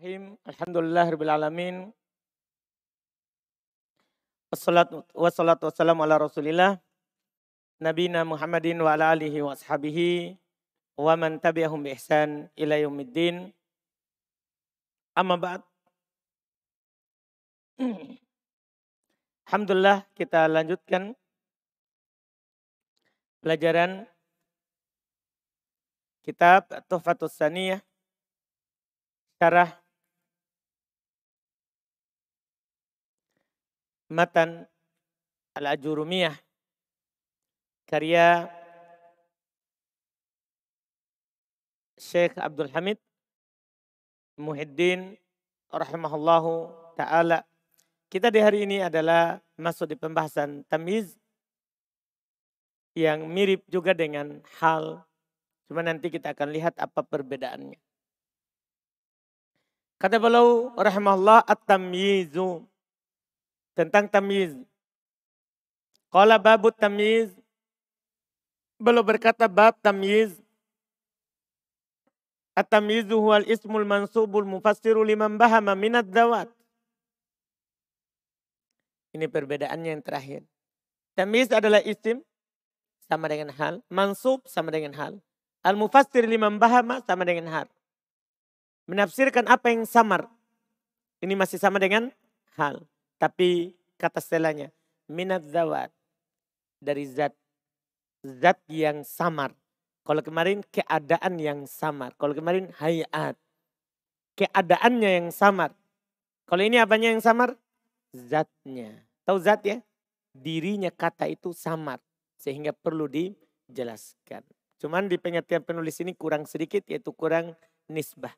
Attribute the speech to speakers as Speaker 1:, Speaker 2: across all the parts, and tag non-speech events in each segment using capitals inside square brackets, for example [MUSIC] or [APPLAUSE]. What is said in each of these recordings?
Speaker 1: Bismillahirrahmanirrahim. Alhamdulillahirrahmanirrahim. Wassalatu wassalatu wassalamu ala rasulillah. Nabina Muhammadin wa ala alihi wa ashabihi. Wa man tabi'ahum bi ihsan ila yaumiddin. Amma ba'd. [CLEARS THROAT] Alhamdulillah kita lanjutkan pelajaran kitab Tuhfatus Saniyah syarah Matan Al-Ajurumiyah karya Syekh Abdul Hamid Muhyiddin rahimahullahu taala. Kita di hari ini adalah masuk di pembahasan tamiz yang mirip juga dengan hal cuma nanti kita akan lihat apa perbedaannya. Kata beliau rahimahullah at-tamyizu tentang tamyiz. Qala babut tamyiz. Beliau berkata bab tamyiz. At-tamyizu huwal ismul mansubul mufassiru liman bahama minad dawat. Ini perbedaannya yang terakhir. Tamyiz adalah isim sama dengan hal. Mansub sama dengan hal. Al-mufassir liman bahama sama dengan hal menafsirkan apa yang samar. Ini masih sama dengan hal. Tapi kata setelahnya, minat zawat. Dari zat. Zat yang samar. Kalau kemarin keadaan yang samar. Kalau kemarin hayat. Keadaannya yang samar. Kalau ini apanya yang samar? Zatnya. Tahu zat ya? Dirinya kata itu samar. Sehingga perlu dijelaskan. Cuman di pengertian penulis ini kurang sedikit yaitu kurang nisbah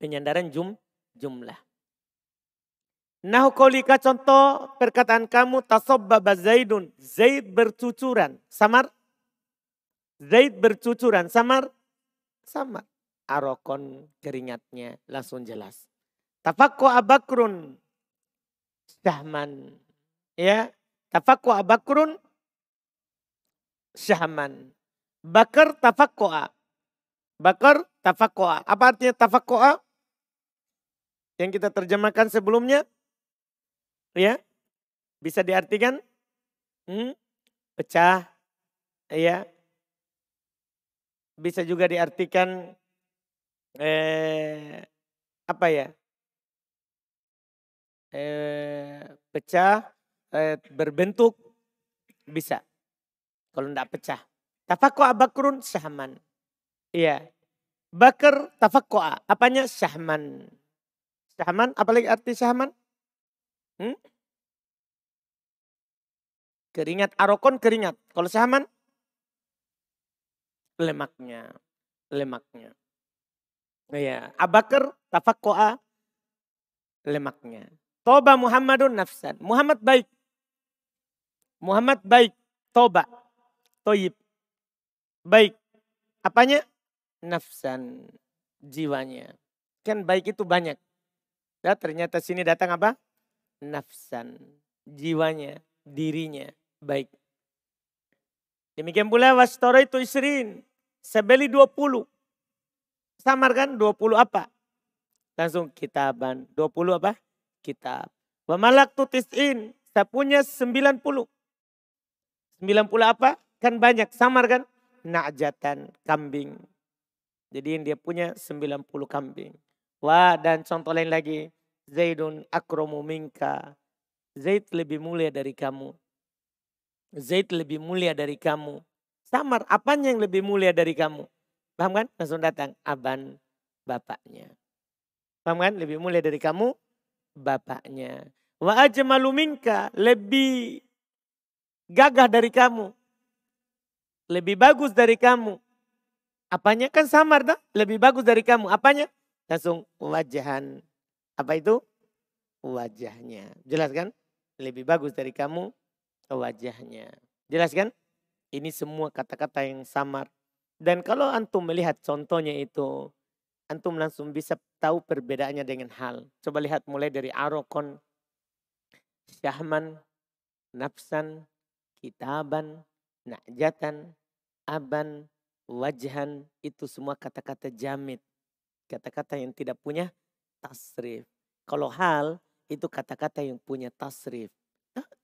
Speaker 1: penyandaran jum, jumlah. Nah kolika contoh perkataan kamu tasobbaba Zaidun. Zaid bercucuran. Samar? Zaid bercucuran. Samar? Samar. Arokon keringatnya langsung jelas. Tafakku abakrun. Syahman. Ya. Tafakku abakrun. Syahman. Bakar tafakku'a. Bakar tafakku'a. Apa artinya tafakku'a? yang kita terjemahkan sebelumnya ya? Bisa diartikan? Hmm, pecah. Ya bisa juga diartikan eh, apa ya? Eh, pecah eh, berbentuk. Bisa. Kalau tidak pecah. Tafakku abakrun syahman. Iya. Bakar tafakku apanya? Syahman. Syahman, apalagi arti syahman? Hmm? Keringat, arokon keringat. Kalau syahman? Lemaknya. Lemaknya. Ya, abakar tafakkoa lemaknya. Toba Muhammadun nafsan. Muhammad baik. Muhammad baik. Toba. Toyib. Baik. Apanya? Nafsan. Jiwanya. Kan baik itu banyak. Ya, ternyata sini datang apa? Nafsan. Jiwanya, dirinya baik. Demikian pula wastoro itu isrin. Sebeli 20. Samar kan 20 apa? Langsung kitaban. 20 apa? Kitab. Wa malak tutis'in. Saya punya 90. 90 apa? Kan banyak. Samar kan? Na'jatan. Kambing. Jadi dia punya 90 kambing. Wah dan contoh lain lagi. Zaidun akromu minka. Zaid lebih mulia dari kamu. Zaid lebih mulia dari kamu. Samar, apanya yang lebih mulia dari kamu? Paham kan? Langsung datang. Aban, bapaknya. Paham kan? Lebih mulia dari kamu, bapaknya. Wa ajmalu minka, lebih gagah dari kamu. Lebih bagus dari kamu. Apanya kan samar dah, lebih bagus dari kamu. Apanya? Langsung wajahan. Apa itu? Wajahnya. Jelas kan? Lebih bagus dari kamu wajahnya. Jelas kan? Ini semua kata-kata yang samar. Dan kalau antum melihat contohnya itu, antum langsung bisa tahu perbedaannya dengan hal. Coba lihat mulai dari arokon, syahman, nafsan, kitaban, najatan, aban, wajhan, itu semua kata-kata jamit Kata-kata yang tidak punya tasrif. Kalau hal itu kata-kata yang punya tasrif.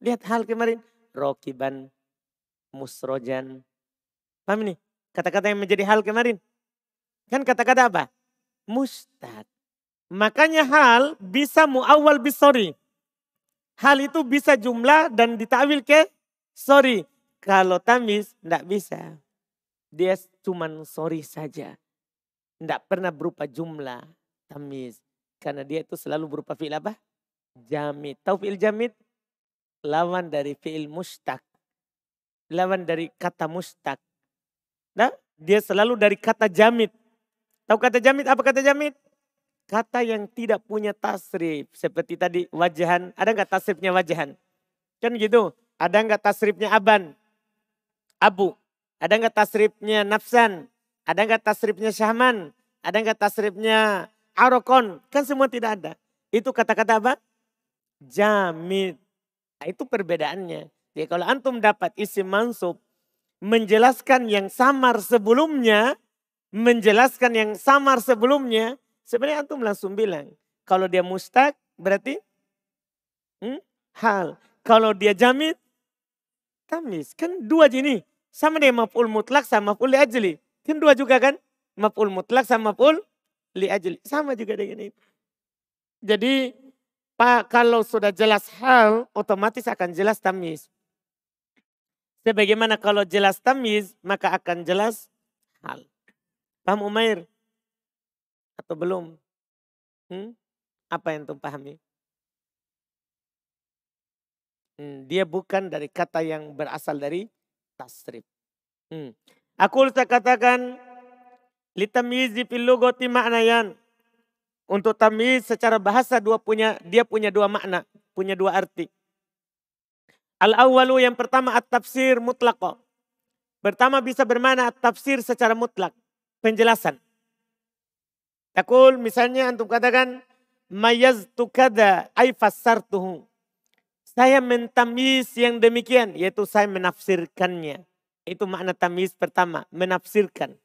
Speaker 1: Lihat hal kemarin. Rokiban, musrojan. Paham ini? Kata-kata yang menjadi hal kemarin. Kan kata-kata apa? Mustad. Makanya hal bisa muawal bisori. Hal itu bisa jumlah dan ditawil ke sorry. Kalau tamis tidak bisa. Dia cuma sorry saja. Tidak pernah berupa jumlah tamis. Karena dia itu selalu berupa fi'il apa? Jamid. Tahu fi'il jamid? Lawan dari fi'il mustaq. Lawan dari kata mustaq. Nah, dia selalu dari kata jamid. Tahu kata jamid? Apa kata jamid? Kata yang tidak punya tasrif. Seperti tadi wajahan. Ada nggak tasrifnya wajahan? Kan gitu. Ada nggak tasrifnya aban? Abu. Ada nggak tasrifnya nafsan? Ada nggak tasrifnya syahman? Ada nggak tasrifnya arokon? Kan semua tidak ada. Itu kata-kata apa? Jamid. Nah, itu perbedaannya. Jadi kalau antum dapat isi mansub menjelaskan yang samar sebelumnya, menjelaskan yang samar sebelumnya, sebenarnya antum langsung bilang, kalau dia mustaq berarti hmm, hal. Kalau dia jamid, tamis. Kan dua jenis. Sama dengan maf'ul mutlak sama maf'ul li ajli. Kan dua juga kan? Maf'ul mutlak sama maf'ul li ajli. Sama juga dengan itu. Jadi Pak kalau sudah jelas hal otomatis akan jelas tamis. Sebagaimana kalau jelas tamis maka akan jelas hal. Paham Umair? Atau belum? Hmm? Apa yang tuh pahami? Hmm, dia bukan dari kata yang berasal dari tasrif. Hmm. Aku katakan litamizi fil lugati maknayan. Untuk tamiz secara bahasa dua punya dia punya dua makna, punya dua arti. Al awalu yang pertama at-tafsir mutlak. Pertama bisa bermana tafsir secara mutlak, penjelasan. Takul misalnya antum katakan mayaztu kada ay fassartuhu. Saya mentamiz yang demikian, yaitu saya menafsirkannya. Itu makna tamiz pertama, menafsirkan.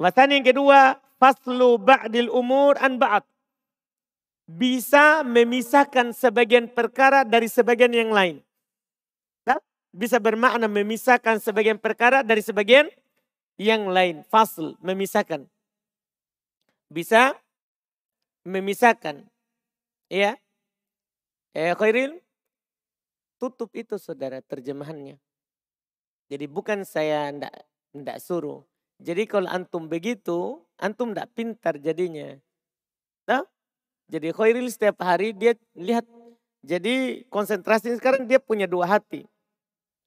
Speaker 1: Wasan yang kedua, faslu ba'dil umur an ba'd. Bisa memisahkan sebagian perkara dari sebagian yang lain. Bisa bermakna memisahkan sebagian perkara dari sebagian yang lain. Fasl, memisahkan. Bisa memisahkan. Ya, Eh Khairil, tutup itu saudara terjemahannya. Jadi bukan saya ndak ndak suruh. Jadi kalau antum begitu, antum ndak pintar jadinya. Nah, jadi Khairil setiap hari dia lihat. Jadi konsentrasi sekarang dia punya dua hati.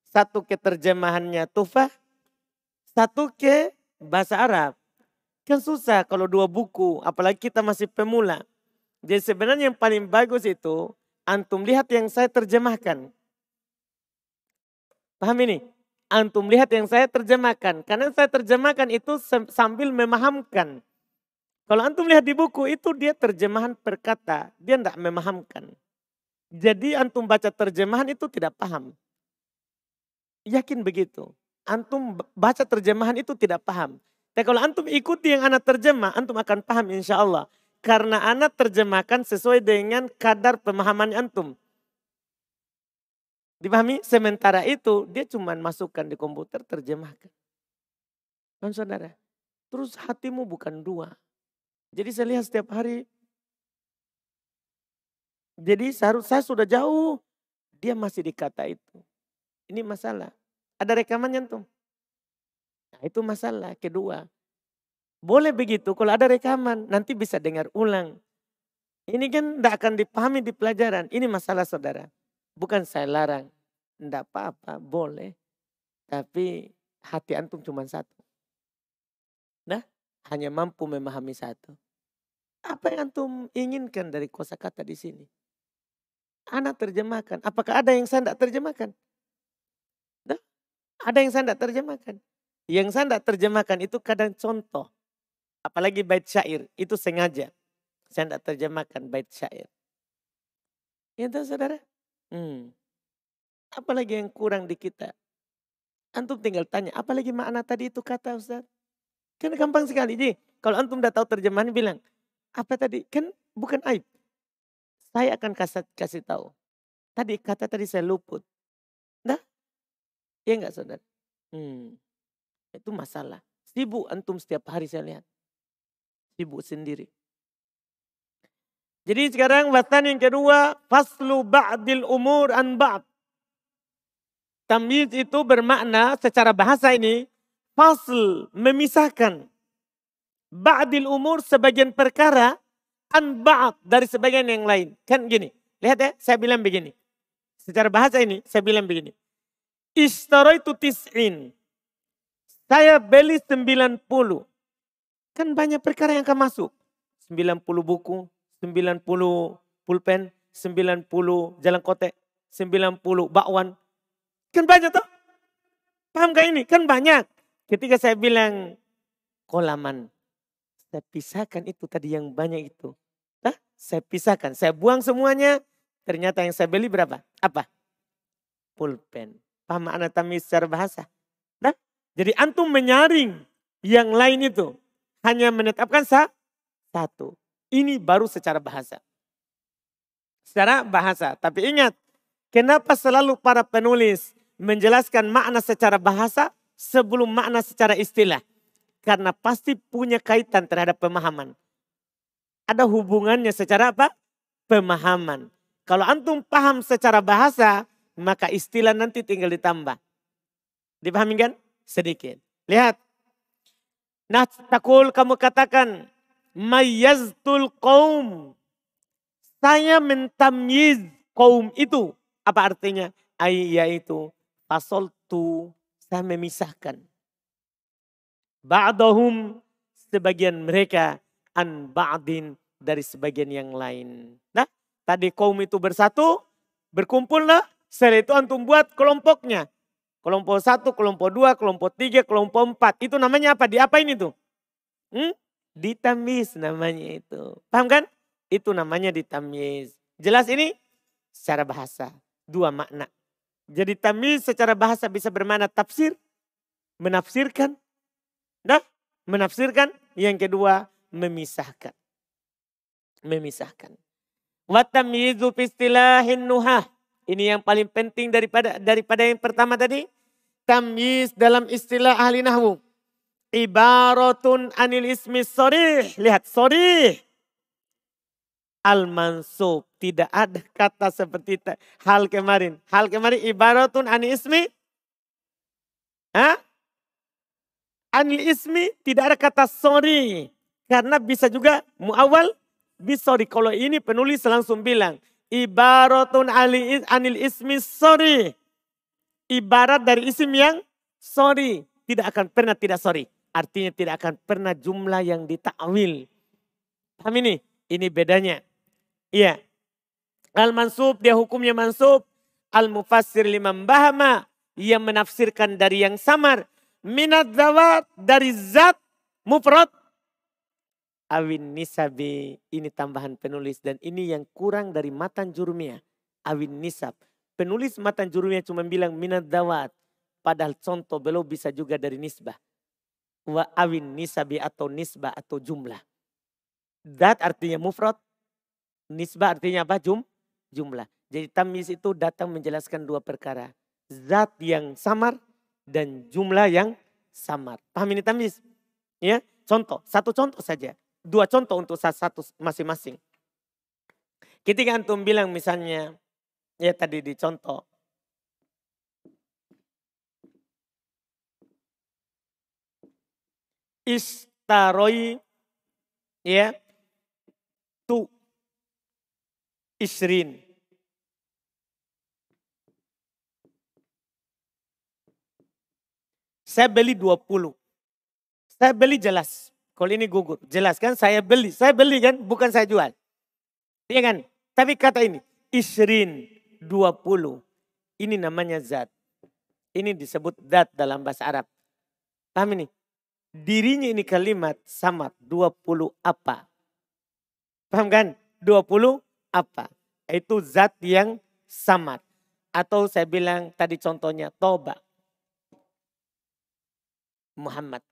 Speaker 1: Satu ke terjemahannya tufah, satu ke bahasa Arab. Kan susah kalau dua buku, apalagi kita masih pemula. Jadi sebenarnya yang paling bagus itu Antum lihat yang saya terjemahkan. Paham ini? Antum lihat yang saya terjemahkan. Karena saya terjemahkan itu sambil memahamkan. Kalau antum lihat di buku itu dia terjemahan perkata. Dia tidak memahamkan. Jadi antum baca terjemahan itu tidak paham. Yakin begitu. Antum baca terjemahan itu tidak paham. Tapi kalau antum ikuti yang anak terjemah, antum akan paham insya Allah. Karena anak terjemahkan sesuai dengan kadar pemahaman antum. Dipahami? Sementara itu dia cuma masukkan di komputer terjemahkan. Kan saudara? Terus hatimu bukan dua. Jadi saya lihat setiap hari. Jadi saya sudah jauh. Dia masih dikata itu. Ini masalah. Ada rekamannya tuh. Nah, itu masalah kedua. Boleh begitu kalau ada rekaman, nanti bisa dengar ulang. Ini kan tidak akan dipahami di pelajaran. Ini masalah saudara. Bukan saya larang. Tidak apa-apa, boleh. Tapi hati antum cuma satu. Nah, hanya mampu memahami satu. Apa yang antum inginkan dari kosa kata di sini? Anak terjemahkan. Apakah ada yang saya tidak terjemahkan? Nah, ada yang saya tidak terjemahkan. Yang saya tidak terjemahkan itu kadang contoh. Apalagi bait syair, itu sengaja. Saya tidak terjemahkan bait syair. Ya tahu saudara? Hmm. Apalagi yang kurang di kita. Antum tinggal tanya, apalagi makna tadi itu kata Ustaz? Kan gampang sekali. Jadi Kalau antum udah tahu terjemahan bilang, apa tadi? Kan bukan aib. Saya akan kasih, kasih tahu. Tadi kata tadi saya luput. Nah, iya enggak saudara? Hmm, itu masalah. Sibuk antum setiap hari saya lihat. Sibuk sendiri. Jadi sekarang batan yang kedua, faslu ba'dil umur an ba'd. Tamyiz itu bermakna secara bahasa ini fasl memisahkan ba'dil umur sebagian perkara an ba'd dari sebagian yang lain. Kan gini, lihat ya, saya bilang begini. Secara bahasa ini saya bilang begini. Istaraitu tis'in. Saya beli 90. Kan banyak perkara yang akan masuk. 90 buku, 90 pulpen, 90 jalan kotek, 90 bakwan, Kan banyak toh. Paham gak ini? Kan banyak. Ketika saya bilang kolaman. Saya pisahkan itu tadi yang banyak itu. Nah, saya pisahkan. Saya buang semuanya. Ternyata yang saya beli berapa? Apa? Pulpen. Paham makna tamis secara bahasa? Nah, jadi antum menyaring yang lain itu. Hanya menetapkan satu. Ini baru secara bahasa. Secara bahasa. Tapi ingat, kenapa selalu para penulis menjelaskan makna secara bahasa sebelum makna secara istilah. Karena pasti punya kaitan terhadap pemahaman. Ada hubungannya secara apa? Pemahaman. Kalau antum paham secara bahasa, maka istilah nanti tinggal ditambah. Dipahami kan? Sedikit. Lihat. Nah, takul kamu katakan, mayaztul kaum. Saya mentamyiz kaum itu. Apa artinya? Ay, yaitu Pasal tu saya memisahkan. Ba'dahum sebagian mereka an ba'din dari sebagian yang lain. Nah, tadi kaum itu bersatu, berkumpullah, setelah itu antum buat kelompoknya. Kelompok satu, kelompok dua, kelompok tiga, kelompok empat. Itu namanya apa? Di apa ini tuh? Hmm? Ditamis namanya itu. Paham kan? Itu namanya ditamis. Jelas ini? Secara bahasa. Dua makna. Jadi tamyiz secara bahasa bisa bermakna tafsir, menafsirkan. Nah, menafsirkan. Yang kedua, memisahkan. Memisahkan. Wa tamyizu istilahin nuhah. Ini yang paling penting daripada daripada yang pertama tadi. Tamyiz dalam istilah ahli nahwu. Ibaratun anil ismi sorih. Lihat, sorih al-mansub. Tidak ada kata seperti hal kemarin. Hal kemarin ibaratun ani ismi. Hah? Anil ismi tidak ada kata sorry. Karena bisa juga muawal sorry. Kalau ini penulis langsung bilang. Ibaratun anil ismi sorry. Ibarat dari isim yang sorry. Tidak akan pernah tidak sorry. Artinya tidak akan pernah jumlah yang ditakwil. Paham ini? Ini bedanya. Iya. Al-mansub dia hukumnya mansub. Al-mufassir liman bahama. Yang menafsirkan dari yang samar. Minat zawat dari zat mufrad. Awin nisabi. Ini tambahan penulis. Dan ini yang kurang dari matan jurumiyah. Awin nisab. Penulis matan jurumiyah cuma bilang minat zawat. Padahal contoh belum bisa juga dari nisbah. Wa awin nisabi atau nisbah atau jumlah. Zat artinya mufrad. Nisbah artinya apa? Jum, jumlah. Jadi tamis itu datang menjelaskan dua perkara. Zat yang samar dan jumlah yang samar. Paham ini tamis? Ya, contoh, satu contoh saja. Dua contoh untuk satu masing-masing. Ketika antum bilang misalnya, ya tadi di contoh. Istaroi, ya, Isrin. Saya beli 20. Saya beli jelas. Kalau ini gugur. Jelas kan saya beli. Saya beli kan bukan saya jual. Iya kan? Tapi kata ini. Isrin 20. Ini namanya zat. Ini disebut zat dalam bahasa Arab. Paham ini? Dirinya ini kalimat sama 20 apa? Paham kan? 20 apa? Itu zat yang samad. Atau saya bilang tadi contohnya toba. Muhammad.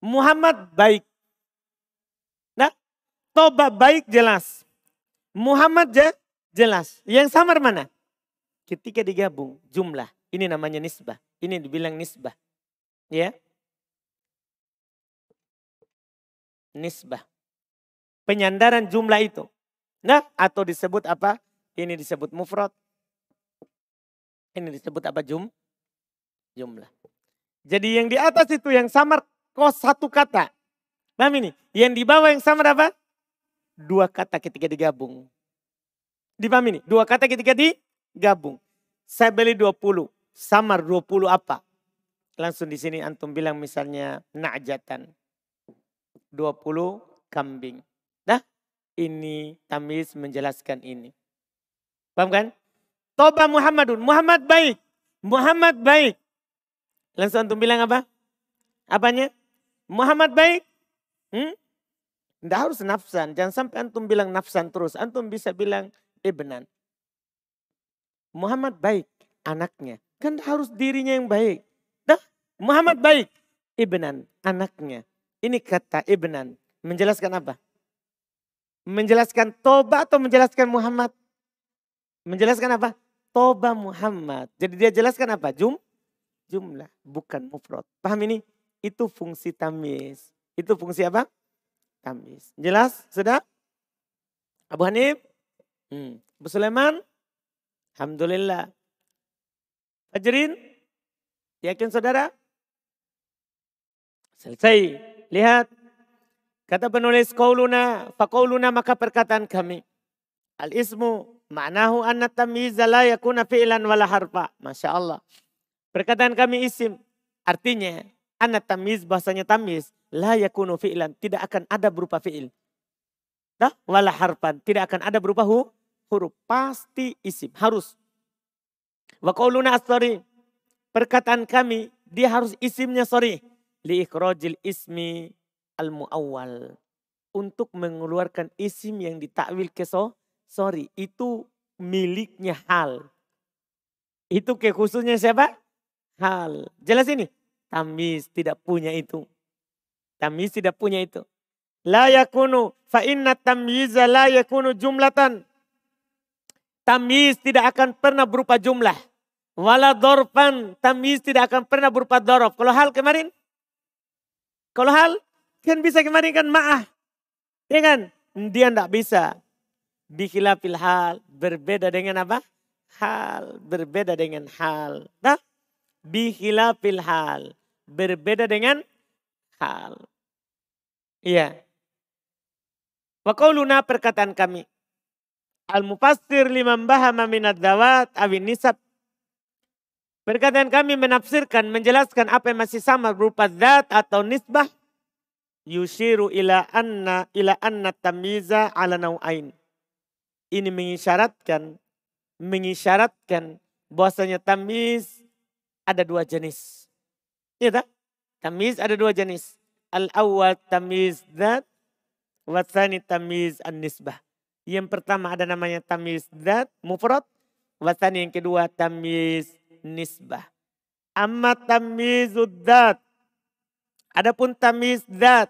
Speaker 1: Muhammad baik. Nah, Toba baik jelas. Muhammad je, jelas. Yang samar mana? Ketika digabung jumlah. Ini namanya nisbah. Ini dibilang nisbah. Ya. Nisbah. Penyandaran jumlah itu. Nah, atau disebut apa? Ini disebut mufrad. Ini disebut apa? Jum, jumlah. Jadi yang di atas itu yang samar kos satu kata. Paham ini? Yang di bawah yang samar apa? Dua kata ketika digabung. Dipahami ini? Dua kata ketika digabung. Saya beli 20, samar 20 apa? Langsung di sini antum bilang misalnya na'jatan. 20 kambing. Ini tamis menjelaskan ini. Paham kan? Toba Muhammadun. Muhammad baik. Muhammad baik. Langsung antum bilang apa? Apanya? Muhammad baik. Hmm? Tidak harus nafsan. Jangan sampai antum bilang nafsan terus. Antum bisa bilang ibnan. Muhammad baik anaknya. Kan harus dirinya yang baik. Dah, Muhammad baik. Ibnan, anaknya. Ini kata ibnan. Menjelaskan apa? Menjelaskan toba atau menjelaskan Muhammad? Menjelaskan apa? Toba Muhammad. Jadi dia jelaskan apa? Jum, jumlah, bukan mufrad. Paham ini? Itu fungsi tamis. Itu fungsi apa? Tamis. Jelas? Sudah? Abu Hanif? Hmm. Abu Sulaiman? Alhamdulillah. Fajrin? Yakin saudara? Selesai. Lihat. Kata penulis kauluna, fakauluna maka perkataan kami. Al-ismu ma'nahu anna tamyiza la yakuna fi'lan wala harfa. Masya Allah. Perkataan kami isim. Artinya, anna tamyiz bahasanya tamyiz. La yakunu fi'lan. Tidak akan ada berupa fi'il. Dah? Wala harfan. Tidak akan ada berupa hu, huruf. Pasti isim. Harus. Wa qauluna as-sorry. Perkataan kami, dia harus isimnya sorry. Li ismi al-muawwal. Untuk mengeluarkan isim yang ditakwil ke so, sorry, itu miliknya hal. Itu kekhususnya siapa? Hal. Jelas ini? Tamis tidak punya itu. Tamis tidak punya itu. La yakunu fa inna tamyiza la yakunu jumlatan. Tamis tidak akan pernah berupa jumlah. Wala dorfan. Tamis tidak akan pernah berupa dorof. Kalau hal kemarin? Kalau hal Kan bisa kemarin kan ma'ah. Ya kan? Dia tidak bisa. Bikhilafil hal. Berbeda dengan apa? Hal. Berbeda dengan hal. Nah, bikhilafil hal. Berbeda dengan hal. Iya. Wa qauluna perkataan kami. Al-mufassir liman bahama minad dawat awin nisab. Perkataan kami menafsirkan, menjelaskan apa yang masih sama berupa zat atau nisbah yushiru ila anna ila anna tamiza ala nau'ain. Ini mengisyaratkan mengisyaratkan bahwasanya tamiz ada dua jenis. Iya tak? Tamiz ada dua jenis. Al awal tamiz dat wasani tamiz an nisbah. Yang pertama ada namanya tamiz dat mufrad. Wasani yang kedua tamiz nisbah. Amma tamizud dat Adapun tamiz dat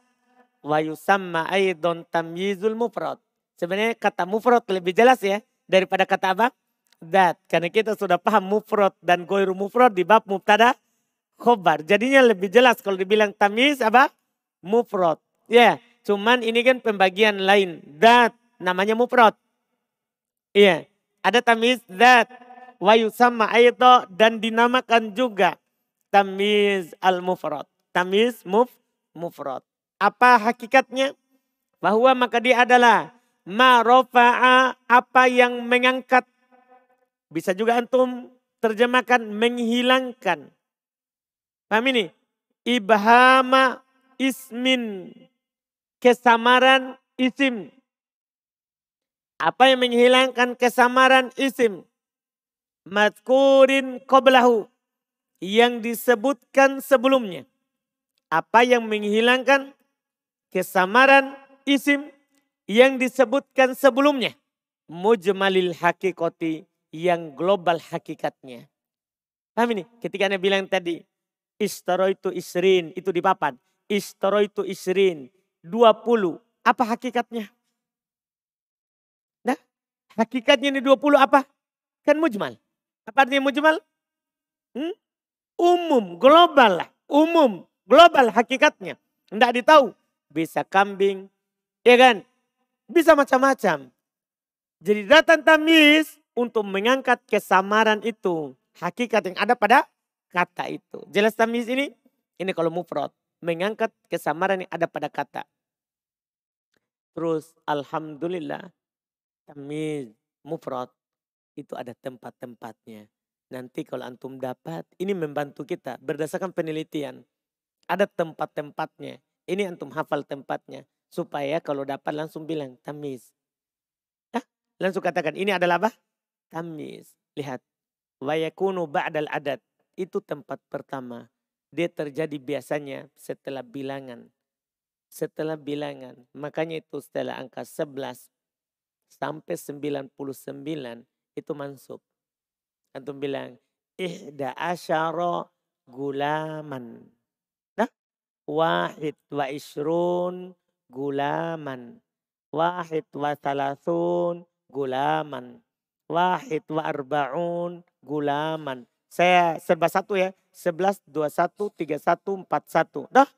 Speaker 1: wa yusamma aidon tamyizul mufrad. Sebenarnya kata mufrad lebih jelas ya daripada kata apa? Dat. Karena kita sudah paham mufrad dan goiru mufrad di bab mubtada khobar. Jadinya lebih jelas kalau dibilang tamiz apa? Mufrad. Ya, cuman ini kan pembagian lain. Dat namanya mufrad. Iya, ada tamiz dat. Wa yusamma aido dan dinamakan juga tamiz al-mufrad. Tamiz muf, mufrad. Apa hakikatnya? Bahwa maka dia adalah marofa'a apa yang mengangkat. Bisa juga antum terjemahkan menghilangkan. Paham ini? Ibhama ismin. Kesamaran isim. Apa yang menghilangkan kesamaran isim? Matkurin qoblahu. Yang disebutkan sebelumnya. Apa yang menghilangkan kesamaran isim yang disebutkan sebelumnya. Mujmalil hakikoti yang global hakikatnya. Paham ini? Ketika Anda bilang tadi, istaro itu isrin, itu di papan. itu isrin. 20. Apa hakikatnya? Nah, hakikatnya ini 20 apa? Kan mujmal. Apa artinya mujmal? Hmm? Umum, global lah. Umum, global hakikatnya. Tidak ditahu. Bisa kambing, ya kan? Bisa macam-macam. Jadi datang tamis untuk mengangkat kesamaran itu. Hakikat yang ada pada kata itu. Jelas tamis ini? Ini kalau mufrad. Mengangkat kesamaran yang ada pada kata. Terus Alhamdulillah. Tamis mufrad. Itu ada tempat-tempatnya. Nanti kalau antum dapat, ini membantu kita berdasarkan penelitian. Ada tempat-tempatnya. Ini antum hafal tempatnya. Supaya kalau dapat langsung bilang tamis. Hah? Langsung katakan ini adalah apa? Tamis. Lihat. Wayakunu ba'dal adat. Itu tempat pertama. Dia terjadi biasanya setelah bilangan. Setelah bilangan. Makanya itu setelah angka 11 sampai 99 itu mansub. Antum bilang, ihda asyara gulaman. Wahid wa isrun gulaman. Wahid wa thalathun gulaman. Wahid wa arba'un gulaman. Saya serba satu ya. 11, 21, 31, 41. Dah.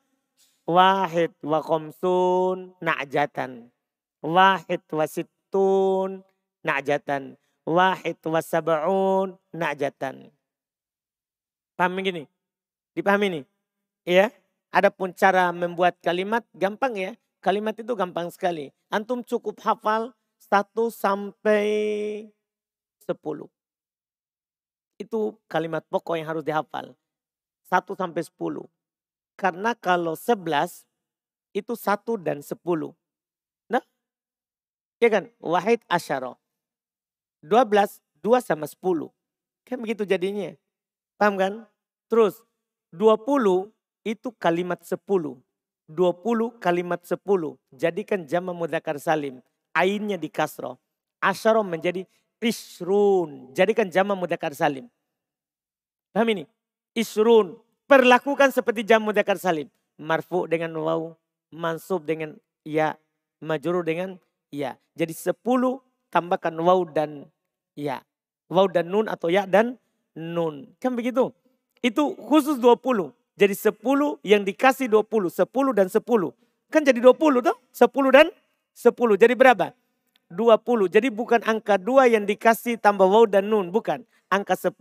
Speaker 1: Wahid wa khomsun na'jatan. Wahid wa sittun na'jatan wahid wa sab'un na'jatan. Paham gini? Dipahami nih? Ya. Adapun cara membuat kalimat gampang ya. Kalimat itu gampang sekali. Antum cukup hafal 1 sampai 10. Itu kalimat pokok yang harus dihafal. 1 sampai 10. Karena kalau 11 itu 1 dan 10. Nah, ya kan? Wahid asyara. 12, 2 sama 10. Kan begitu jadinya. Paham kan? Terus 20 itu kalimat 10. 20 kalimat 10. Jadikan jama mudhakar salim. Ainnya di kasroh. Asyara menjadi isrun. Jadikan jama mudhakar salim. Paham ini? Isrun. Perlakukan seperti jam mudhakar salim. Marfu dengan waw. Mansub dengan ya. Majuru dengan ya. Jadi 10 tambahkan waw dan ya. Waw dan nun atau ya dan nun. Kan begitu. Itu khusus 20. Jadi 10 yang dikasih 20. 10 dan 10. Kan jadi 20 tuh. 10 dan 10. Jadi berapa? 20. Jadi bukan angka 2 yang dikasih tambah waw dan nun. Bukan. Angka 10.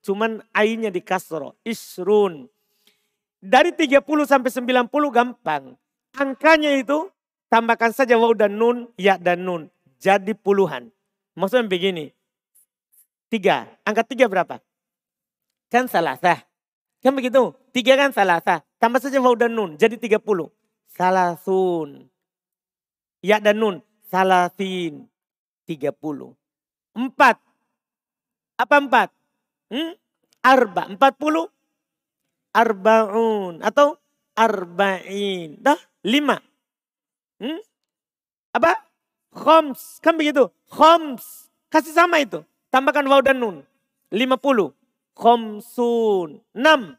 Speaker 1: Cuman ainnya di kasro. Isrun. Dari 30 sampai 90 gampang. Angkanya itu tambahkan saja waw dan nun, ya dan nun. Jadi puluhan. Maksudnya begini. Tiga. Angka tiga berapa? Kan salah sah. Kan begitu? Tiga kan salah sah. Tambah saja waw dan nun. Jadi tiga puluh. Salasun. Ya dan nun. Salasin. Tiga puluh. Empat. Apa empat? Hmm? Arba. Empat puluh. Arbaun. Atau arba'in. Dah. Lima. Hmm? Apa? Khoms. Kan begitu? Khoms. Kasih sama itu. Tambahkan waw dan nun. 50. Khomsun. 6.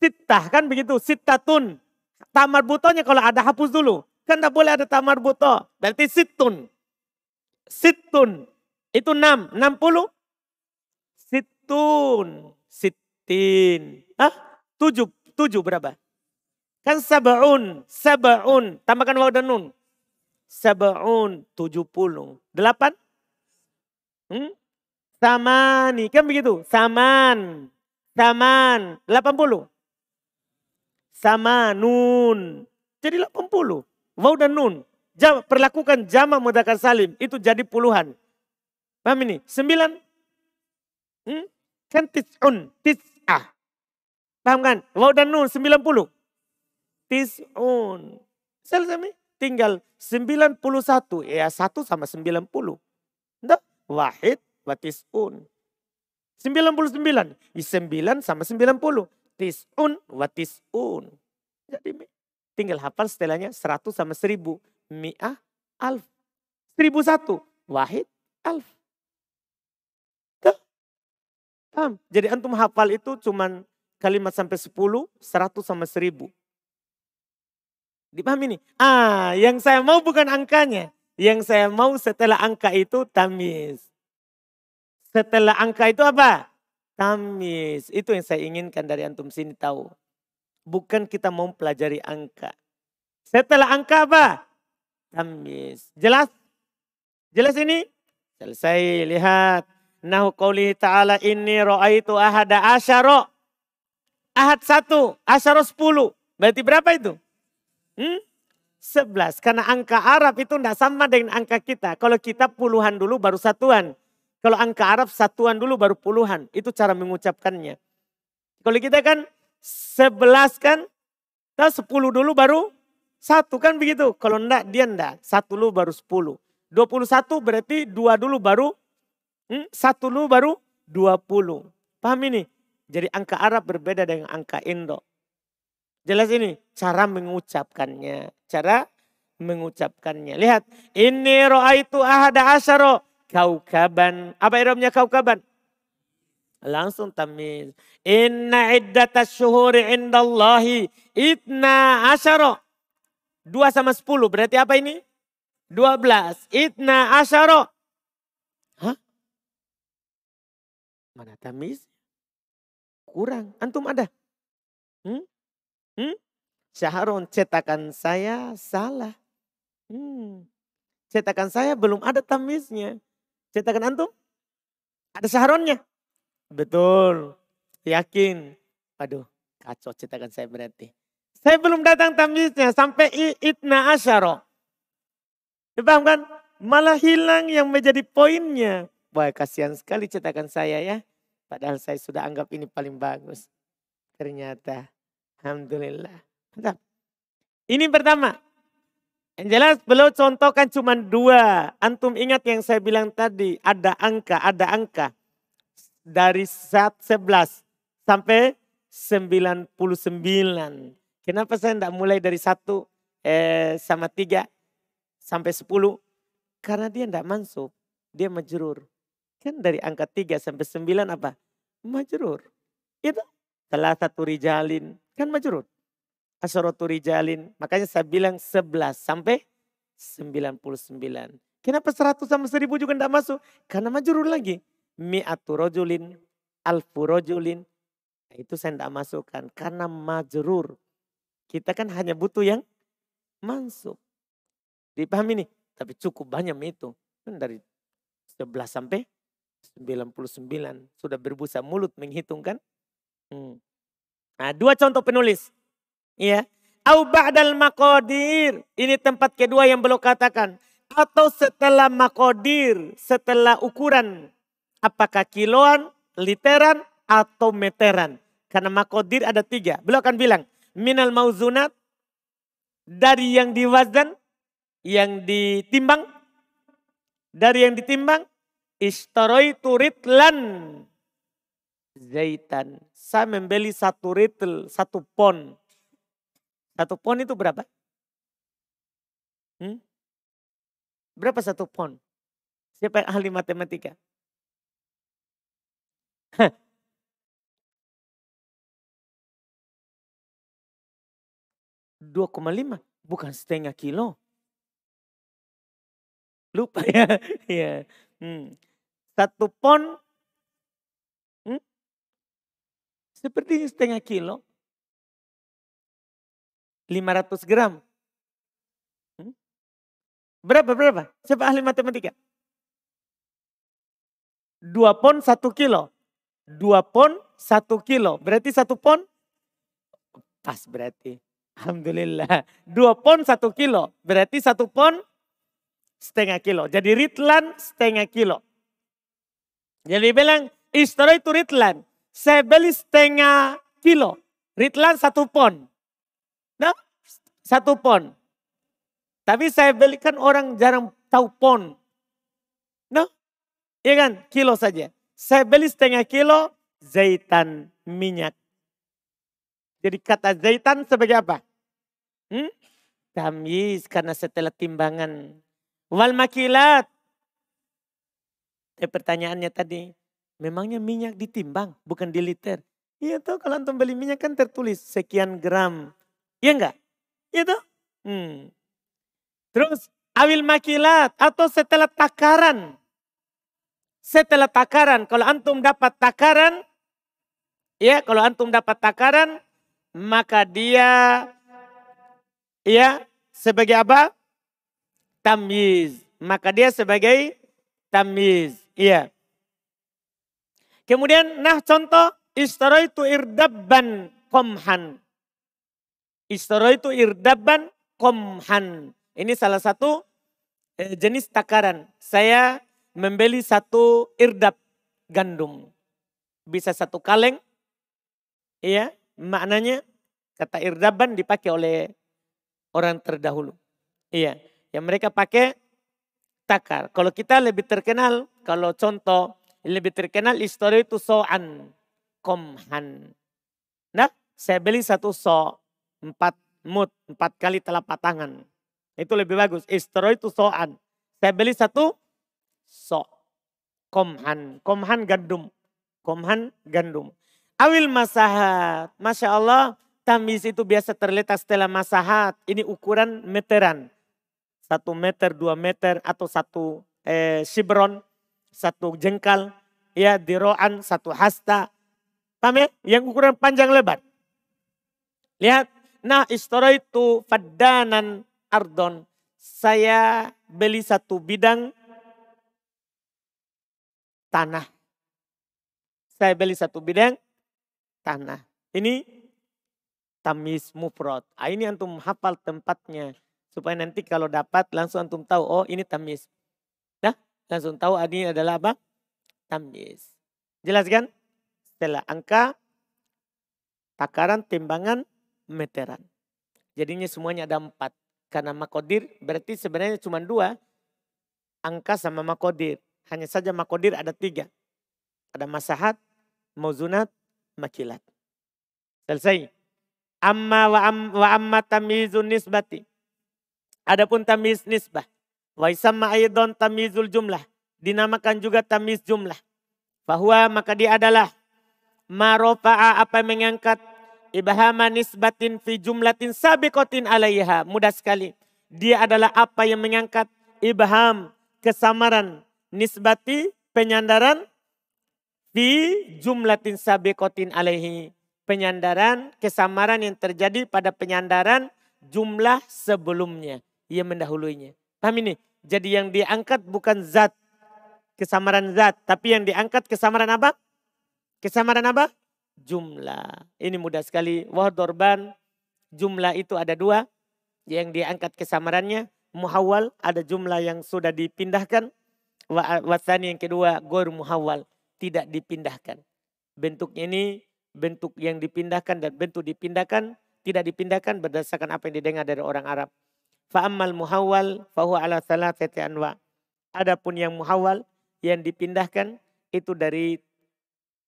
Speaker 1: Sittah kan begitu. Sittatun. Tamar butonya kalau ada hapus dulu. Kan tidak boleh ada tamar buto. Berarti situn. Situn. Itu 6. 60. Situn. Sitin. Hah? 7. 7 berapa? Kan sabaun. Sabaun. Tambahkan waw dan nun. Sabaun. 70. 8. Hmm? Samani, kan begitu? Saman. Saman. 80. Samanun. Jadi 80. Waw dan nun. Jam, perlakukan jama mudakar salim. Itu jadi puluhan. Paham ini? Sembilan. Hmm? Kan tis'un. Tis'ah. Paham kan? Waw dan nun. Sembilan puluh. Tis'un. Selesai Tinggal sembilan puluh satu. Ya satu sama sembilan puluh. Enggak? wahid watis'un. 99. 9 sama 90. Tis'un watis'un. Jadi tinggal hafal setelahnya 100 sama 1000. Mi'ah alf. 1001. Wahid alf. Paham? Jadi antum hafal itu cuman kalimat sampai 10, 100 sama 1000. Dipahami nih? Ah, yang saya mau bukan angkanya. Yang saya mau setelah angka itu tamis. Setelah angka itu apa? Tamis. Itu yang saya inginkan dari antum sini tahu. Bukan kita mau pelajari angka. Setelah angka apa? Tamis. Jelas? Jelas ini? Selesai lihat. Nahu qawli ta'ala inni ra'aitu ahada asyara. Ahad satu, asyara sepuluh. Berarti berapa itu? Hmm? Sebelas. Karena angka Arab itu tidak sama dengan angka kita. Kalau kita puluhan dulu baru satuan. Kalau angka Arab satuan dulu baru puluhan. Itu cara mengucapkannya. Kalau kita kan sebelas kan, kita sepuluh dulu baru satu kan begitu. Kalau enggak dia enggak. Satu dulu baru sepuluh. Dua puluh satu berarti dua dulu baru, hmm, satu dulu baru dua puluh. Paham ini? Jadi angka Arab berbeda dengan angka Indo. Jelas ini cara mengucapkannya. Cara mengucapkannya. Lihat. Ini itu ahada asyaro. Kaukaban. Apa irobnya kaukaban? Langsung tamiz. Inna iddata syuhuri indallahi itna asyaro. Dua sama sepuluh. Berarti apa ini? Dua belas. Itna asyaro. Hah? Mana tamiz? kurang. Antum ada? Hmm? Hmm? Syahrun cetakan saya salah. Hmm. Cetakan saya belum ada tamiznya. Cetakan antum? Ada syahrunnya? Betul. Yakin. Aduh, kacau cetakan saya berarti. Saya belum datang tamiznya sampai itna asyaro. Paham kan? Malah hilang yang menjadi poinnya. Wah kasihan sekali cetakan saya ya. Padahal saya sudah anggap ini paling bagus. Ternyata, Alhamdulillah. Ini pertama. Yang jelas beliau contohkan cuma dua. Antum ingat yang saya bilang tadi. Ada angka, ada angka. Dari saat 11 sampai 99. Kenapa saya tidak mulai dari satu eh, sama tiga sampai sepuluh? Karena dia tidak masuk. Dia majrur. Kan dari angka 3 sampai 9 apa? Majrur. Itu salah satu rijalin. Kan majrur. Asyaratu rijalin. Makanya saya bilang 11 sampai 99. Kenapa 100 sama 1000 juga tidak masuk? Karena majrur lagi. Mi'atu rojulin, alfu rojulin. Nah, itu saya tidak masukkan. Karena majrur. Kita kan hanya butuh yang masuk. Dipahami nih? Tapi cukup banyak itu. Kan dari 11 sampai 99. Sudah berbusa mulut menghitung kan? Hmm. Nah, dua contoh penulis. Iya. Au ba'dal makodir. Ini tempat kedua yang belum katakan. Atau setelah makodir, setelah ukuran. Apakah kiloan, literan, atau meteran. Karena makodir ada tiga. Beliau akan bilang. Minal mauzunat. Dari yang diwazan. Yang ditimbang. Dari yang ditimbang Ishtaraitu ritlan zaitan. Saya membeli satu ritl, satu pon. Satu pon itu berapa? Hmm? Berapa satu pon? Siapa yang ahli matematika? Dua koma lima, bukan setengah kilo. Lupa ya. [LAUGHS] ya. Hmm. Satu pon hmm, seperti setengah kilo. 500 gram. Hmm? Berapa, berapa? Siapa ahli matematika? Dua pon satu kilo. Dua pon satu kilo. Berarti satu pon? Pas berarti. Alhamdulillah. Dua pon satu kilo. Berarti satu pon setengah kilo. Jadi ritlan setengah kilo. Jadi bilang, istri itu ritlan. Saya beli setengah kilo. Ritlan satu pon. Nah, satu pon. Tapi saya belikan orang jarang tahu pon. Nah, iya kan? Kilo saja. Saya beli setengah kilo zaitan minyak. Jadi kata zaitan sebagai apa? Hmm? Tamyiz karena setelah timbangan. Wal makilat Eh pertanyaannya tadi, memangnya minyak ditimbang bukan di liter? Iya tuh kalau antum beli minyak kan tertulis sekian gram. Iya enggak? Iya tuh. Hmm. Terus awil makilat atau setelah takaran. Setelah takaran, kalau antum dapat takaran, ya kalau antum dapat takaran, maka dia ya sebagai apa? Tamyiz. Maka dia sebagai tamyiz. Iya. Kemudian nah contoh itu irdabban komhan. Itu irdabban komhan. Ini salah satu eh, jenis takaran. Saya membeli satu irdab gandum. Bisa satu kaleng. Iya, maknanya kata irdaban dipakai oleh orang terdahulu. Iya, yang mereka pakai takar. Kalau kita lebih terkenal, kalau contoh lebih terkenal histori itu so'an komhan. Nah, saya beli satu so empat mut, empat kali telapak tangan. Itu lebih bagus. Istro itu so'an. Saya beli satu so. Komhan. Komhan gandum. Komhan gandum. Awil masahat. Masya Allah. Tamis itu biasa terletak setelah masahat. Ini ukuran meteran. Satu meter, dua meter atau satu eh, shibron. Satu jengkal. Ya, diroan, satu hasta Paham ya? Yang ukuran panjang lebar. Lihat. Nah istoro itu fadanan ardon. Saya beli satu bidang tanah. Saya beli satu bidang tanah. Ini tamis mufrad. Ah, ini antum hafal tempatnya. Supaya nanti kalau dapat langsung antum tahu. Oh ini tamis. Nah langsung tahu ah, ini adalah apa? Tamis. Jelas kan? setelah angka, takaran, timbangan, meteran. Jadinya semuanya ada empat. Karena makodir berarti sebenarnya cuma dua. Angka sama makodir. Hanya saja makodir ada tiga. Ada masahat, mauzunat, makilat. Selesai. Amma wa, am, wa amma tamizun nisbati. Adapun tamiz nisbah. Wa isamma aidon tamizul jumlah. Dinamakan juga tamiz jumlah. Bahwa maka dia adalah marofa'a apa yang mengangkat ibahama nisbatin fi jumlatin sabikotin alaiha. Mudah sekali. Dia adalah apa yang mengangkat ibham kesamaran nisbati penyandaran fi jumlatin sabikotin alaihi. Penyandaran kesamaran yang terjadi pada penyandaran jumlah sebelumnya. Ia mendahuluinya. Paham ini? Jadi yang diangkat bukan zat. Kesamaran zat. Tapi yang diangkat kesamaran apa? Kesamaran apa? Jumlah. Ini mudah sekali. Wah dorban jumlah itu ada dua. Yang diangkat kesamarannya. Muhawal ada jumlah yang sudah dipindahkan. Wasani yang kedua gor muhawal. Tidak dipindahkan. Bentuknya ini bentuk yang dipindahkan dan bentuk dipindahkan. Tidak dipindahkan berdasarkan apa yang didengar dari orang Arab. Fa'ammal muhawal fahuwa ala salatati anwa. Adapun yang muhawal yang dipindahkan itu dari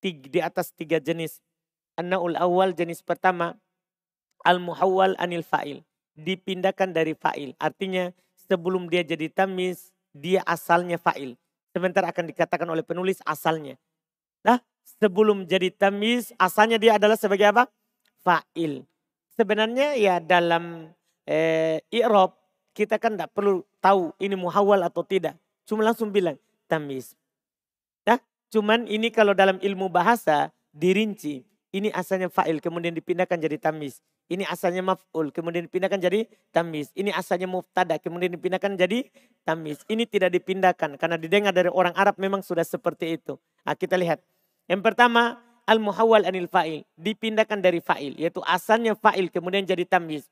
Speaker 1: di atas tiga jenis. An-na'ul awal jenis pertama, al-muhawwal anil fa'il. Dipindahkan dari fa'il. Artinya sebelum dia jadi tamis, dia asalnya fa'il. Sebentar akan dikatakan oleh penulis asalnya. Nah, sebelum jadi tamis, asalnya dia adalah sebagai apa? Fa'il. Sebenarnya ya dalam eh, i'rob, kita kan tidak perlu tahu ini muhawal atau tidak. Cuma langsung bilang tamis. Cuman ini kalau dalam ilmu bahasa dirinci. Ini asalnya fa'il kemudian dipindahkan jadi tamis. Ini asalnya maf'ul kemudian dipindahkan jadi tamis. Ini asalnya muftada kemudian dipindahkan jadi tamis. Ini tidak dipindahkan karena didengar dari orang Arab memang sudah seperti itu. Nah, kita lihat. Yang pertama al-muhawwal anil fa'il. Dipindahkan dari fa'il yaitu asalnya fa'il kemudian jadi tamis.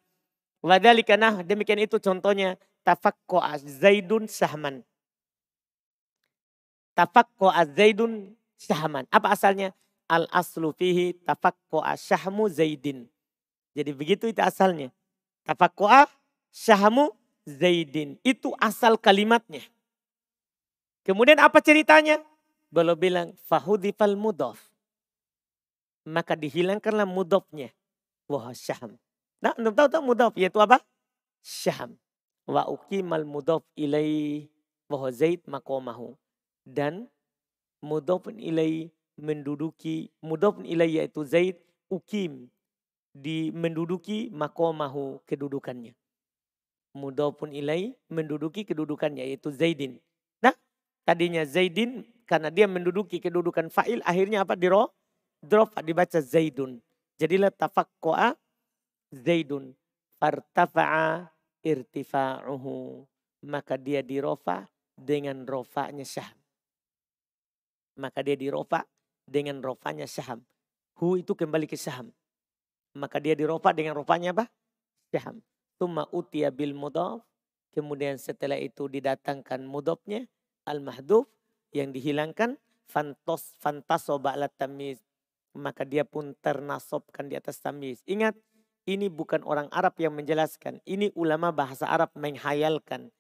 Speaker 1: Wadhalika nah demikian itu contohnya tafakko'a zaidun sahman. Tafakko zaidun syahman. Apa asalnya? Al aslu fihi tafakko syahmu zaidin. Jadi begitu itu asalnya. Tafakko syahmu zaidin. Itu asal kalimatnya. Kemudian apa ceritanya? Beliau bilang fahudifal mudof. Maka dihilangkanlah mudofnya. Wah syaham. Nah, anda tahu tak mudof yaitu apa? Syaham. Wa ukimal mudof ilaih wah zaid makomahu dan mudhafun ilai menduduki mudhafun ilai yaitu Zaid ukim di menduduki makomahu kedudukannya. Mudofun ilai menduduki kedudukannya yaitu Zaidin. Nah tadinya Zaidin karena dia menduduki kedudukan fa'il akhirnya apa? Diro, drop dibaca Zaidun. Jadilah tafakkoa Zaidun. Fartafa'a irtifa'uhu. Maka dia dirofa dengan rofanya syaham. Maka dia dirofa dengan rofanya syaham. Hu itu kembali ke syaham. Maka dia dirofa dengan rofanya apa? Syaham. Tuma utia bil mudaf. Kemudian setelah itu didatangkan mudofnya. Al-mahduf yang dihilangkan. Fantos, fantaso ba'lat tamiz. Maka dia pun ternasobkan di atas tamiz. Ingat, ini bukan orang Arab yang menjelaskan. Ini ulama bahasa Arab menghayalkan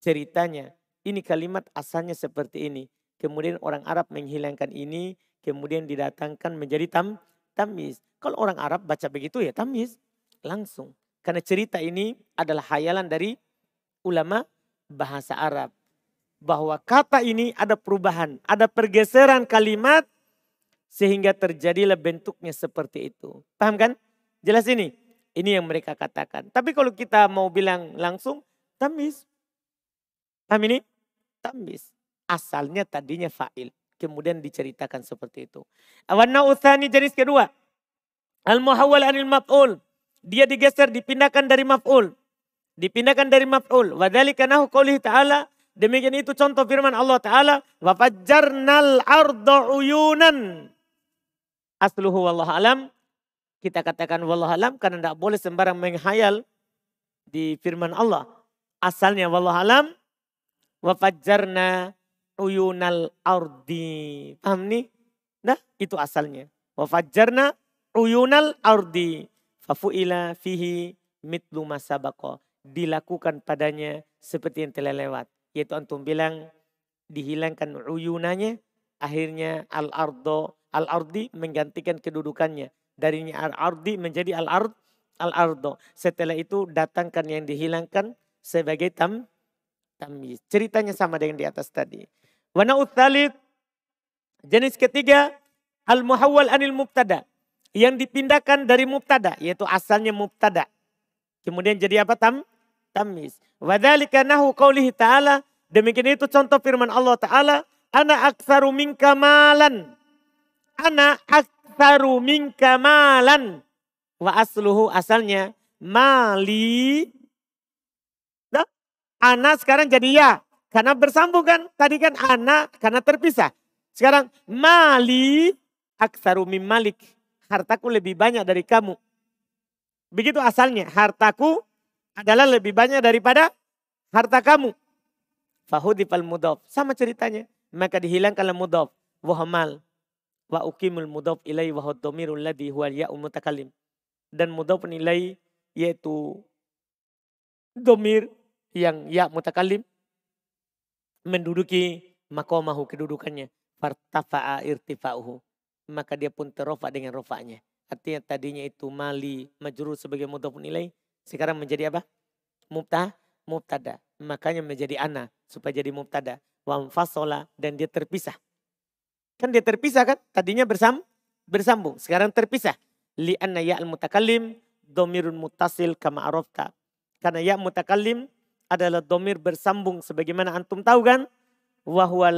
Speaker 1: ceritanya. Ini kalimat asalnya seperti ini. Kemudian orang Arab menghilangkan ini. Kemudian didatangkan menjadi tam, tamiz. Kalau orang Arab baca begitu ya tamiz. Langsung. Karena cerita ini adalah hayalan dari ulama bahasa Arab. Bahwa kata ini ada perubahan, ada pergeseran kalimat sehingga terjadilah bentuknya seperti itu. Paham kan? Jelas ini? Ini yang mereka katakan. Tapi kalau kita mau bilang langsung, tamis. Paham ini? Tamis. Asalnya tadinya fa'il. Kemudian diceritakan seperti itu. Awana uthani jenis kedua. Al-muhawwal anil maf'ul. Dia digeser, dipindahkan dari maf'ul. Dipindahkan dari maf'ul. Wadhalika nahu qawlihi ta'ala. Demikian itu contoh firman Allah Ta'ala. Wa fajjarnal arda uyunan. Asluhu wallahu alam. Kita katakan wallahu alam karena tidak boleh sembarang menghayal di firman Allah. Asalnya wallahu alam. Wa fajjarna uyunal ardi. Paham nih? Nah itu asalnya. Wa fajjarna uyunal ardi. Fafu'ila fihi mitlu masabako. Dilakukan padanya seperti yang telah lewat. Yaitu antum bilang dihilangkan uyunanya. Akhirnya al-ardo, al-ardi menggantikan kedudukannya. Darinya al-ardi menjadi al-ard, al-ardo. Setelah itu datangkan yang dihilangkan sebagai tam, tamis. Ceritanya sama dengan di atas tadi. Wana jenis ketiga al-muhawwal anil mubtada yang dipindahkan dari mubtada yaitu asalnya mubtada. Kemudian jadi apa tam? Tamis. Wadzalika nahu qaulihi ta'ala demikian itu contoh firman Allah taala ana aktsaru minka malan. Ana aktsaru minka malan. Wa asluhu asalnya mali. Nah, ana sekarang jadi ya. Karena bersambung kan. Tadi kan ana karena terpisah. Sekarang mali aktsaru min malik hartaku lebih banyak dari kamu. Begitu asalnya, hartaku adalah lebih banyak daripada harta kamu. Fahudifal mudof. Sama ceritanya. Maka dihilangkanlah mudof. Wahamal. Wa ukimul mudof ilai wa domirul ladhi huwa ya'u mutakalim. Dan mudof nilai yaitu domir yang ya mutakalim menduduki makomahu kedudukannya. Fartafa'a irtifa'uhu maka dia pun terofa dengan rofanya. Artinya tadinya itu mali majrur sebagai mudhafun nilai, sekarang menjadi apa? Mubta, mubtada. Makanya menjadi ana supaya jadi mubtada. Wa fasola dan dia terpisah. Kan dia terpisah kan? Tadinya bersam, bersambung, sekarang terpisah. Li anna ya al mutakallim domirun mutasil kama arofta. Karena ya mutakallim adalah domir bersambung sebagaimana antum tahu kan? Wahwa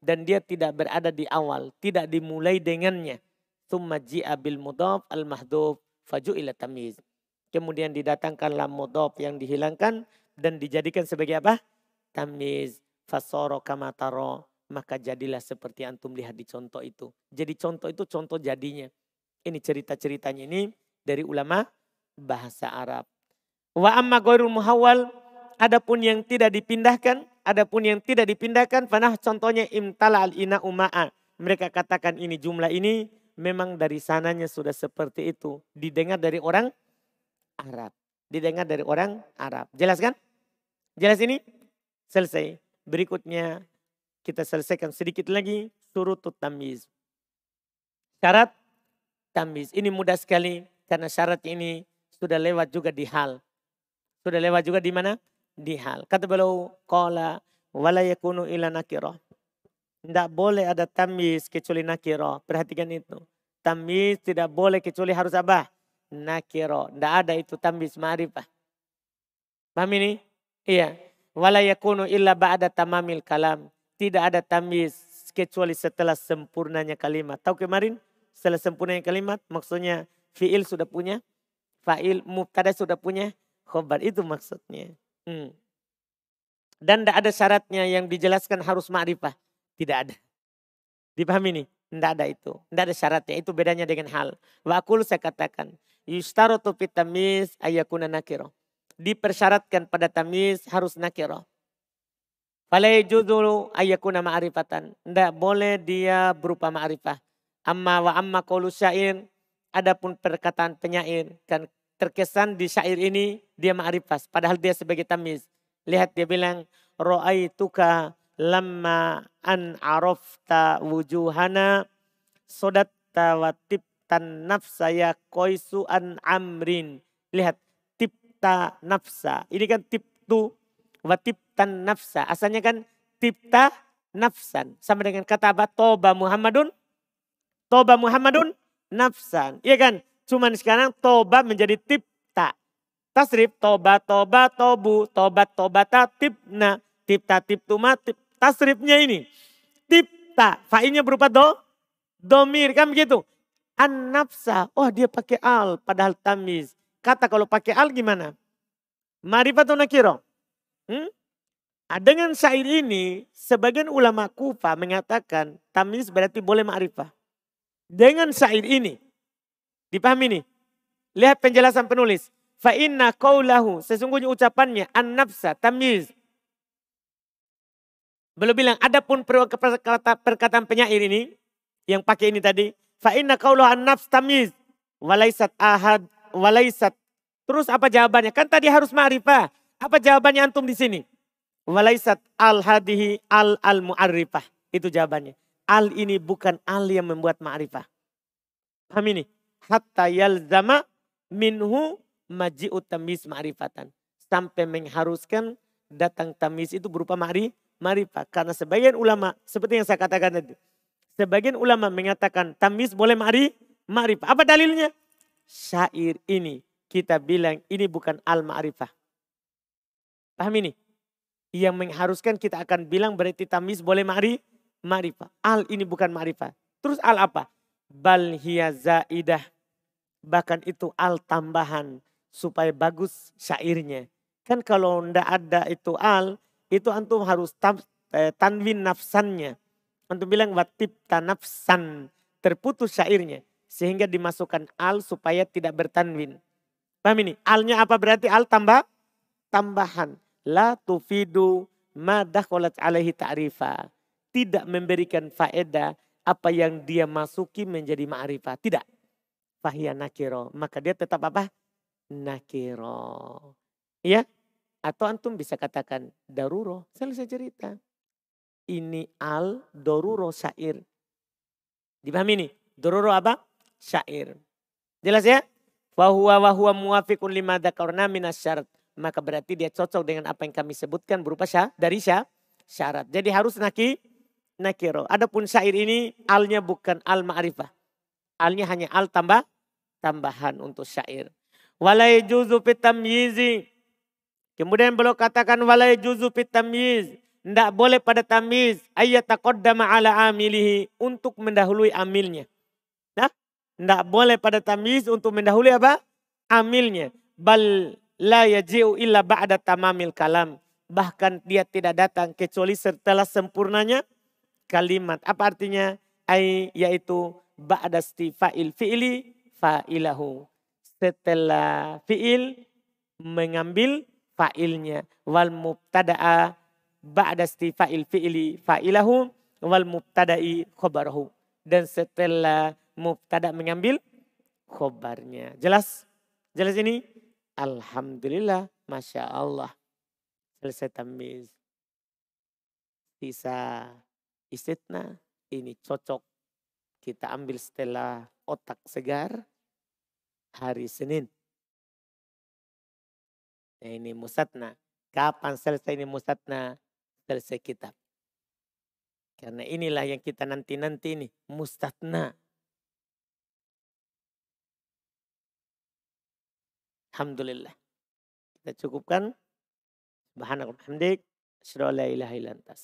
Speaker 1: dan dia tidak berada di awal, tidak dimulai dengannya. Thumma ji'a bil al mahdhuf ila tamiz. Kemudian didatangkanlah mudhaf yang dihilangkan dan dijadikan sebagai apa? Tamiz. Fasoro kamataro. Maka jadilah seperti antum lihat di contoh itu. Jadi contoh itu contoh jadinya. Ini cerita-ceritanya ini dari ulama bahasa Arab. Wa amma ghairul muhawwal adapun yang tidak dipindahkan Adapun yang tidak dipindahkan, panah contohnya imtala al ina uma'a. Mereka katakan ini jumlah ini memang dari sananya sudah seperti itu. Didengar dari orang Arab. Didengar dari orang Arab. Jelas kan? Jelas ini? Selesai. Berikutnya kita selesaikan sedikit lagi surutut tamiz. Syarat tamiz. Ini mudah sekali karena syarat ini sudah lewat juga di hal. Sudah lewat juga di mana? di hal. Kata beliau, qala wala yakunu ila nakirah. Tidak boleh ada tamis kecuali nakirah. Perhatikan itu. Tamis tidak boleh kecuali harus apa? Nakirah. Tidak ada itu tamis ma'rifah. Paham ini? Iya. Wala yakunu illa ba'da tamamil kalam. Tidak ada tamyiz kecuali setelah sempurnanya kalimat. Tahu kemarin? Setelah sempurnanya kalimat maksudnya fi'il sudah punya, fa'il mubtada sudah punya, khobar itu maksudnya. Hmm. Dan tidak ada syaratnya yang dijelaskan harus ma'rifah. Tidak ada. Dipahami nih? Tidak ada itu. Tidak ada syaratnya. Itu bedanya dengan hal. Wa akul saya katakan. Yustarotu fitamis ayakuna nakiro. Dipersyaratkan pada tamis harus nakiro. Falai judul ayakuna ma'rifatan. Tidak boleh dia berupa ma'rifah. Amma wa amma qaulu syair. Adapun perkataan penyair. Kan terkesan di syair ini dia ma'rifah. Padahal dia sebagai tamis. Lihat dia bilang, Ro'aituka lamma an arafta wujuhana sodatta wa tiptan nafsa ya koisu an amrin. Lihat, tipta nafsa. Ini kan tiptu wa tiptan nafsa. Asalnya kan tipta nafsan. Sama dengan kata apa? Toba Muhammadun. Toba Muhammadun nafsan. Iya kan? Cuman sekarang toba menjadi tipta. Tasrif toba toba tobu tobat tobata tipna tipta tiptuma tip tasrifnya ini. Tipta, fa'ilnya berupa do, domir, kan begitu. An-nafsa, oh dia pakai al, padahal tamiz. Kata kalau pakai al gimana? Marifat atau nakiro? Hmm? Nah, dengan syair ini, sebagian ulama kufa mengatakan tamiz berarti boleh ma'rifah. Dengan syair ini, dipahami nih. Lihat penjelasan penulis. Fa inna qawlahu, sesungguhnya ucapannya an-nafsa, tamiz. Belum bilang, adapun perkataan, penyair ini, yang pakai ini tadi, fa inna qaulu an-nafs tamiz, walaisat ahad, walaisat. Terus apa jawabannya? Kan tadi harus ma'rifah. Apa jawabannya antum di sini? Walaisat al hadihi al al mu'arrifah. Itu jawabannya. Al ini bukan al yang membuat ma'rifah. Paham ini? Hatta yalzama minhu maji'ut tamiz ma'rifatan. Sampai mengharuskan datang tamiz itu berupa ma'rifah marifah. Karena sebagian ulama, seperti yang saya katakan tadi. Sebagian ulama mengatakan tamis boleh mari, marifah. Apa dalilnya? Syair ini kita bilang ini bukan al-ma'rifah. Paham ini? Yang mengharuskan kita akan bilang berarti tamis boleh mari, marifah. Al ini bukan marifah. Terus al apa? Bal hiya zaidah. Bahkan itu al tambahan supaya bagus syairnya. Kan kalau ndak ada itu al, itu antum harus tam, eh, tanwin nafsannya. Antum bilang watib tanafsan. Terputus syairnya. Sehingga dimasukkan al supaya tidak bertanwin. Paham ini? Alnya apa berarti al tambah? Tambahan. La tufidu ma dakholat alaihi ta'rifa. Tidak memberikan faedah apa yang dia masuki menjadi ma'rifah. Tidak. Fahiyah nakiro. Maka dia tetap apa? Nakiro. Ya, atau antum bisa katakan daruro, selesai cerita. Ini al doruro syair. Dipahami ini? Doruro apa? Syair. Jelas ya? Wahuwa wahuwa muafiqun lima dakarna minas syarat. Maka berarti dia cocok dengan apa yang kami sebutkan berupa syah, dari syah, syarat. Jadi harus naki, nakiro. Adapun syair ini alnya bukan al ma'rifah. Alnya hanya al tambah tambahan untuk syair. Walai juzu fitam yizi Kemudian beliau katakan walai juzu fit tamyiz. Tidak boleh pada tamyiz ayat taqaddama ala amilihi untuk mendahului amilnya. Nah, tidak boleh pada tamyiz untuk mendahului apa? Amilnya. Bal la yaji'u illa ba'da tamamil kalam. Bahkan dia tidak datang kecuali setelah sempurnanya kalimat. Apa artinya? Ay, yaitu ba'da fa'il fi'li fa'ilahu. Setelah fi'il mengambil fa'ilnya wal mubtada'a ba'da istifa'il fi'li fa'ilahu wal mubtada'i khobarahu dan setelah mubtada mengambil khobarnya. Jelas? Jelas ini? Alhamdulillah, Masya Allah. Selesai tamiz. Sisa istitna ini cocok kita ambil setelah otak segar hari Senin. Nah, ini musatna. Kapan selesai ini musatna? Selesai kitab. Karena inilah yang kita nanti-nanti ini. Mustatna. Alhamdulillah. Kita cukupkan. Subhanakallahumma hamdik. La ilaha illa anta